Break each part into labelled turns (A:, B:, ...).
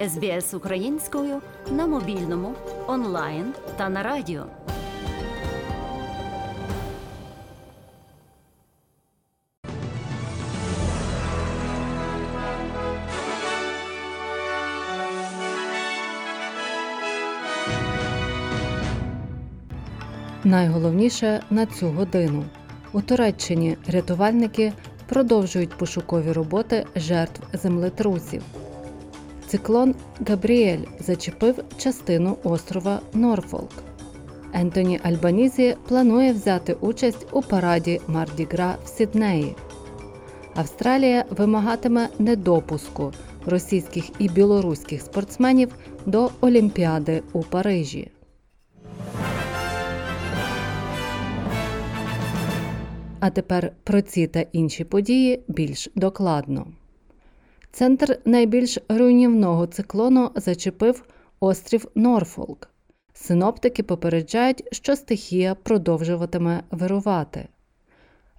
A: СБС українською на мобільному, онлайн та на радіо.
B: Найголовніше на цю годину у Туреччині рятувальники продовжують пошукові роботи жертв землетрусів. Циклон Габріель зачепив частину острова Норфолк. Ентоні Альбанізі планує взяти участь у параді Мардігра в Сіднеї. Австралія вимагатиме недопуску російських і білоруських спортсменів до Олімпіади у Парижі. А тепер про ці та інші події більш докладно. Центр найбільш руйнівного циклону зачепив острів Норфолк. Синоптики попереджають, що стихія продовжуватиме вирувати.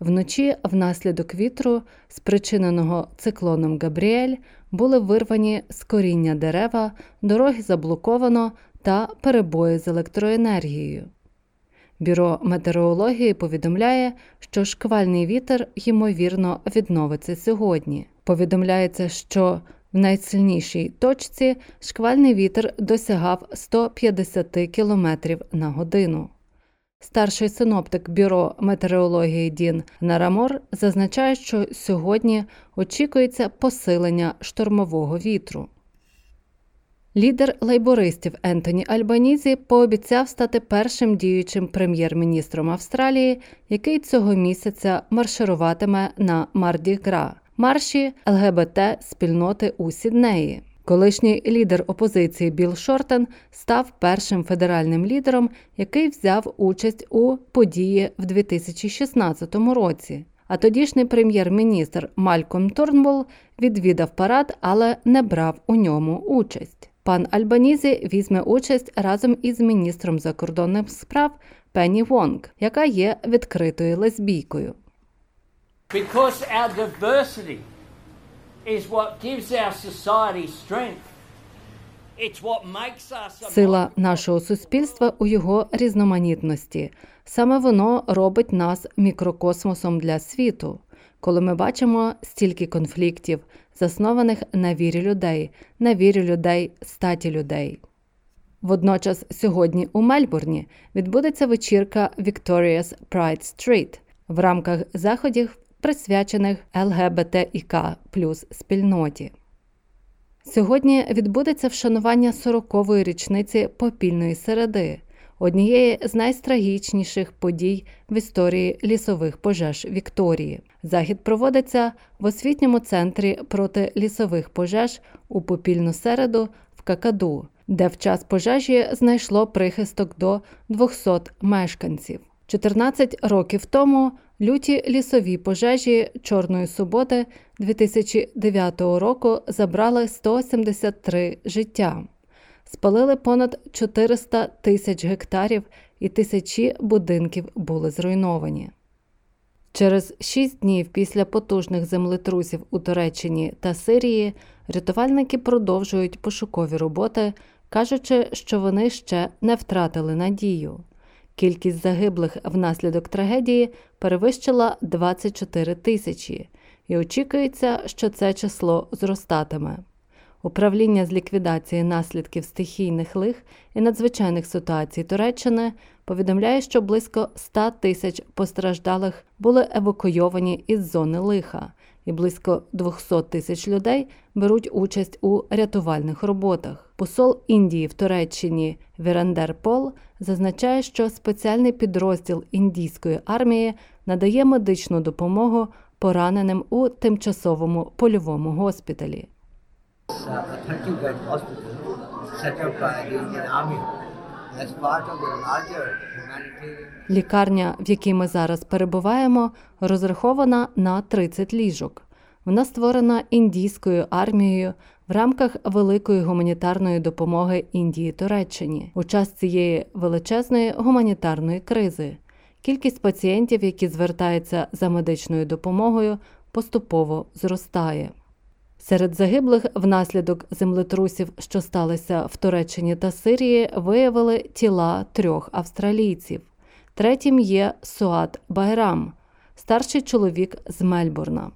B: Вночі, внаслідок вітру, спричиненого циклоном Габріель, були вирвані з коріння дерева, дороги заблоковано та перебої з електроенергією. Бюро метеорології повідомляє, що шквальний вітер ймовірно відновиться сьогодні. Повідомляється, що в найсильнішій точці шквальний вітер досягав 150 км на годину. Старший синоптик Бюро метеорології Дін Нарамор зазначає, що сьогодні очікується посилення штормового вітру. Лідер лейбористів Ентоні Альбанізі пообіцяв стати першим діючим прем'єр-міністром Австралії, який цього місяця маршируватиме на Мардігра, марші ЛГБТ спільноти у Сіднеї. Колишній лідер опозиції Білл Шортен став першим федеральним лідером, який взяв участь у події в 2016 році. А тодішній прем'єр-міністр Мальком Торнбол відвідав парад, але не брав у ньому участь. Пан Альбанізі візьме участь разом із міністром закордонних справ Пенні Вонг, яка є відкритою лесбійкою.
C: Because our diversity is what gives our society strength.
B: Сила нашого суспільства у його різноманітності. Саме воно робить нас мікрокосмосом для світу. Коли ми бачимо стільки конфліктів, заснованих на вірі людей, на вірі людей, статі людей. Водночас сьогодні у Мельбурні відбудеться вечірка Victoria's Pride Street в рамках заходів, присвячених ЛГБТІК плюс спільноті. Сьогодні відбудеться вшанування 40-ї річниці попільної середи, однієї з найстрагічніших подій в історії лісових пожеж Вікторії. Захід проводиться в освітньому центрі проти лісових пожеж у попільну середу в Какаду, де в час пожежі знайшло прихисток до 200 мешканців. 14 років тому люті лісові пожежі Чорної суботи 2009 року забрали 173 життя, спалили понад 400 тисяч гектарів і тисячі будинків були зруйновані. Через шість днів після потужних землетрусів у Туреччині та Сирії рятувальники продовжують пошукові роботи, кажучи, що вони ще не втратили надію. Кількість загиблих внаслідок трагедії перевищила 24 тисячі, і очікується, що це число зростатиме. Управління з ліквідації наслідків стихійних лих і надзвичайних ситуацій Туреччини повідомляє, що близько 100 тисяч постраждалих були евакуйовані із зони лиха, і близько 200 тисяч людей беруть участь у рятувальних роботах. Посол Індії в Туреччині Вірендер Пол зазначає, що спеціальний підрозділ індійської армії надає медичну допомогу пораненим у тимчасовому польовому госпіталі.
D: It's a 30 bed hospital set up by the Indian Army as part of the larger humanitarian.
B: Лікарня, в якій ми зараз перебуваємо, розрахована на 30 ліжок. Вона створена індійською армією в рамках великої гуманітарної допомоги Індії Туреччині у час цієї величезної гуманітарної кризи. Кількість пацієнтів, які звертаються за медичною допомогою, поступово зростає. Серед загиблих внаслідок землетрусів, що сталися в Туреччині та Сирії, виявили тіла трьох австралійців. Третім є Суат Байрам, старший чоловік з Мельбурна.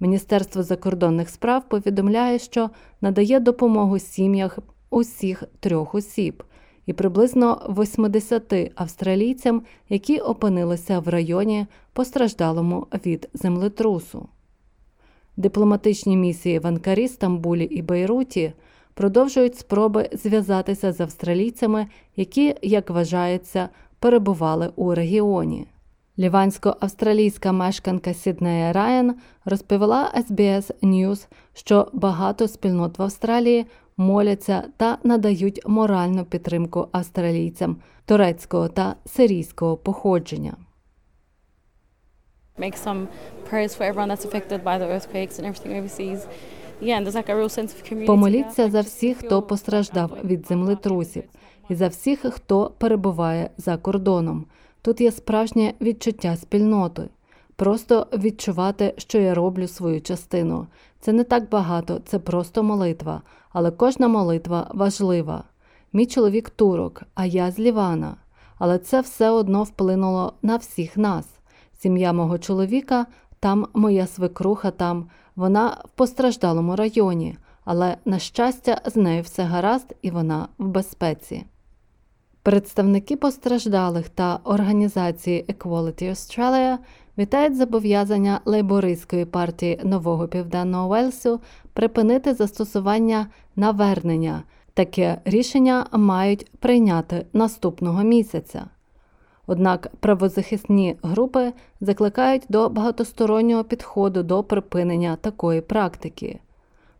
B: Міністерство закордонних справ повідомляє, що надає допомогу сім'ях усіх трьох осіб і приблизно 80 австралійцям, які опинилися в районі, постраждалому від землетрусу. Дипломатичні місії в Анкарі, Стамбулі і Бейруті продовжують спроби зв'язатися з австралійцями, які, як вважається, перебували у регіоні. Лівансько-австралійська мешканка Сіднея Райан розповіла SBS News, що багато спільнот в Австралії моляться та надають моральну підтримку австралійцям турецького та сирійського походження.
E: make some prayers for everyone that's affected by the earthquakes and everything overseas.
B: Помоліться за всіх, хто постраждав від землетрусів, і за всіх, хто перебуває за кордоном. Тут є справжнє відчуття спільноти. Просто відчувати, що я роблю свою частину. Це не так багато, це просто молитва, але кожна молитва важлива. Мій чоловік турок, а я з Лівана. Але це все одно вплинуло на всіх нас. Сім'я мого чоловіка, там моя свекруха, там вона в постраждалому районі, але на щастя з нею все гаразд і вона в безпеці. Представники постраждалих та організації Equality Australia вітають зобов'язання лейбористської партії Нового Південного Уельсу припинити застосування навернення. Таке рішення мають прийняти наступного місяця. Однак правозахисні групи закликають до багатостороннього підходу до припинення такої практики.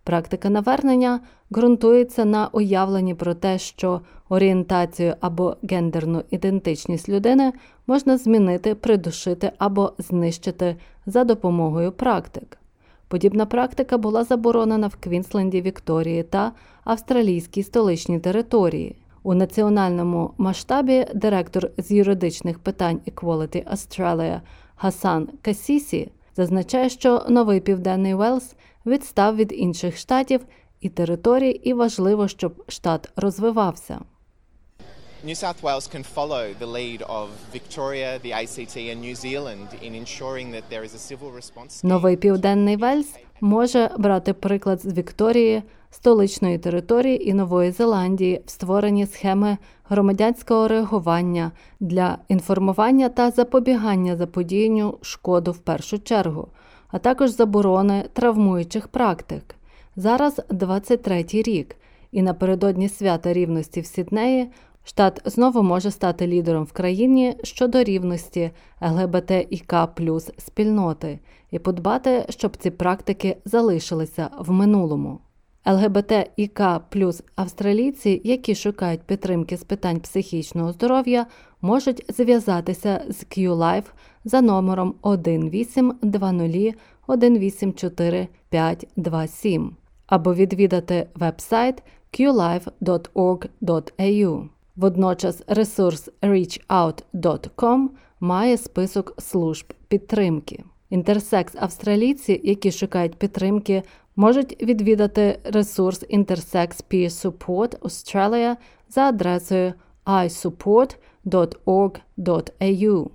B: Практика навернення ґрунтується на уявленні про те, що орієнтацію або гендерну ідентичність людини можна змінити, придушити або знищити за допомогою практик. Подібна практика була заборонена в Квінсленді, Вікторії та австралійській столичній території. У національному масштабі директор з юридичних питань Equality Australia Гасан Касісі зазначає, що новий південний Уельс відстав від інших штатів і територій, і важливо, щоб штат розвивався.
F: New South Wales can follow the lead of Victoria, the ACT, and New Zealand in ensuring that there is a civil response.
B: Новий південний Вельс може брати приклад з Вікторії, столичної території і Нової Зеландії в створенні схеми громадянського реагування для інформування та запобігання заподіянню шкоду в першу чергу, а також заборони травмуючих практик. Зараз 23-й рік, і напередодні свята рівності в Сіднеї штат знову може стати лідером в країні щодо рівності ЛГБТІК плюс спільноти і подбати, щоб ці практики залишилися в минулому. ЛГБТІК плюс австралійці, які шукають підтримки з питань психічного здоров'я, можуть зв'язатися з QLife за номером 1820 184 527 або відвідати вебсайт qlife.org.au. Водночас ресурс reachout.com має список служб підтримки. Інтерсекс австралійці, які шукають підтримки, можуть відвідати ресурс Intersex Peer Support Australia за адресою isupport.org.au.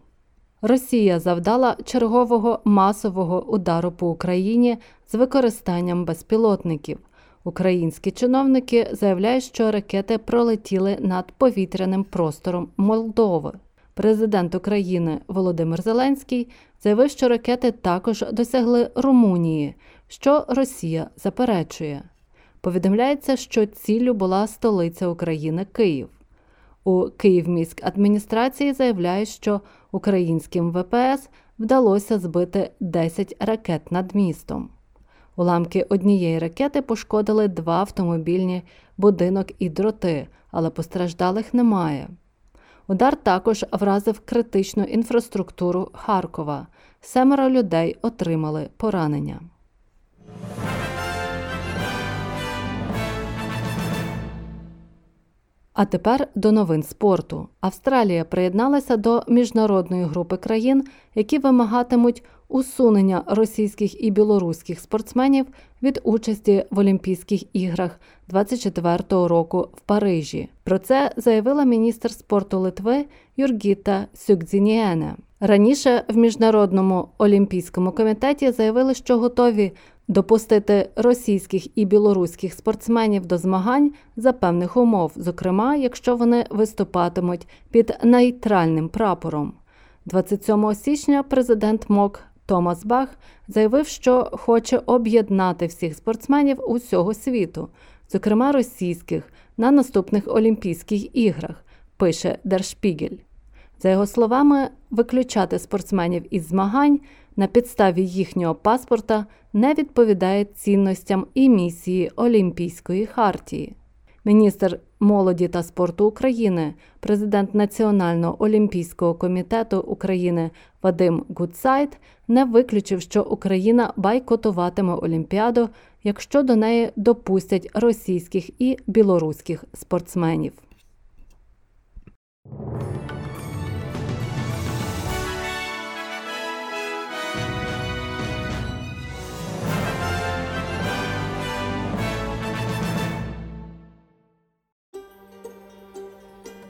B: Росія завдала чергового масового удару по Україні з використанням безпілотників. Українські чиновники заявляють, що ракети пролетіли над повітряним простором Молдови. Президент України Володимир Зеленський заявив, що ракети також досягли Румунії, що Росія заперечує. Повідомляється, що ціллю була столиця України Київ. У Київміськадміністрації заявляють, що українським ВПС вдалося збити 10 ракет над містом. Уламки однієї ракети пошкодили два автомобільні будинок і дроти, але постраждалих немає. Удар також вразив критичну інфраструктуру Харкова. Семеро людей отримали поранення. А тепер до новин спорту. Австралія приєдналася до міжнародної групи країн, які вимагатимуть усунення російських і білоруських спортсменів від участі в Олімпійських іграх 24-го року в Парижі. Про це заявила міністр спорту Литви Юргіта Сюкдзініене. Раніше в міжнародному олімпійському комітеті заявили, що готові допустити російських і білоруських спортсменів до змагань за певних умов, зокрема, якщо вони виступатимуть під нейтральним прапором. 27 січня президент МОК Томас Бах заявив, що хоче об'єднати всіх спортсменів усього світу, зокрема російських, на наступних Олімпійських іграх, пише Дершпігель. За його словами, виключати спортсменів із змагань на підставі їхнього паспорта не відповідає цінностям і місії Олімпійської хартії. Міністр молоді та спорту України, президент Національного олімпійського комітету України Вадим Гудсайт не виключив, що Україна байкотуватиме Олімпіаду, якщо до неї допустять російських і білоруських спортсменів.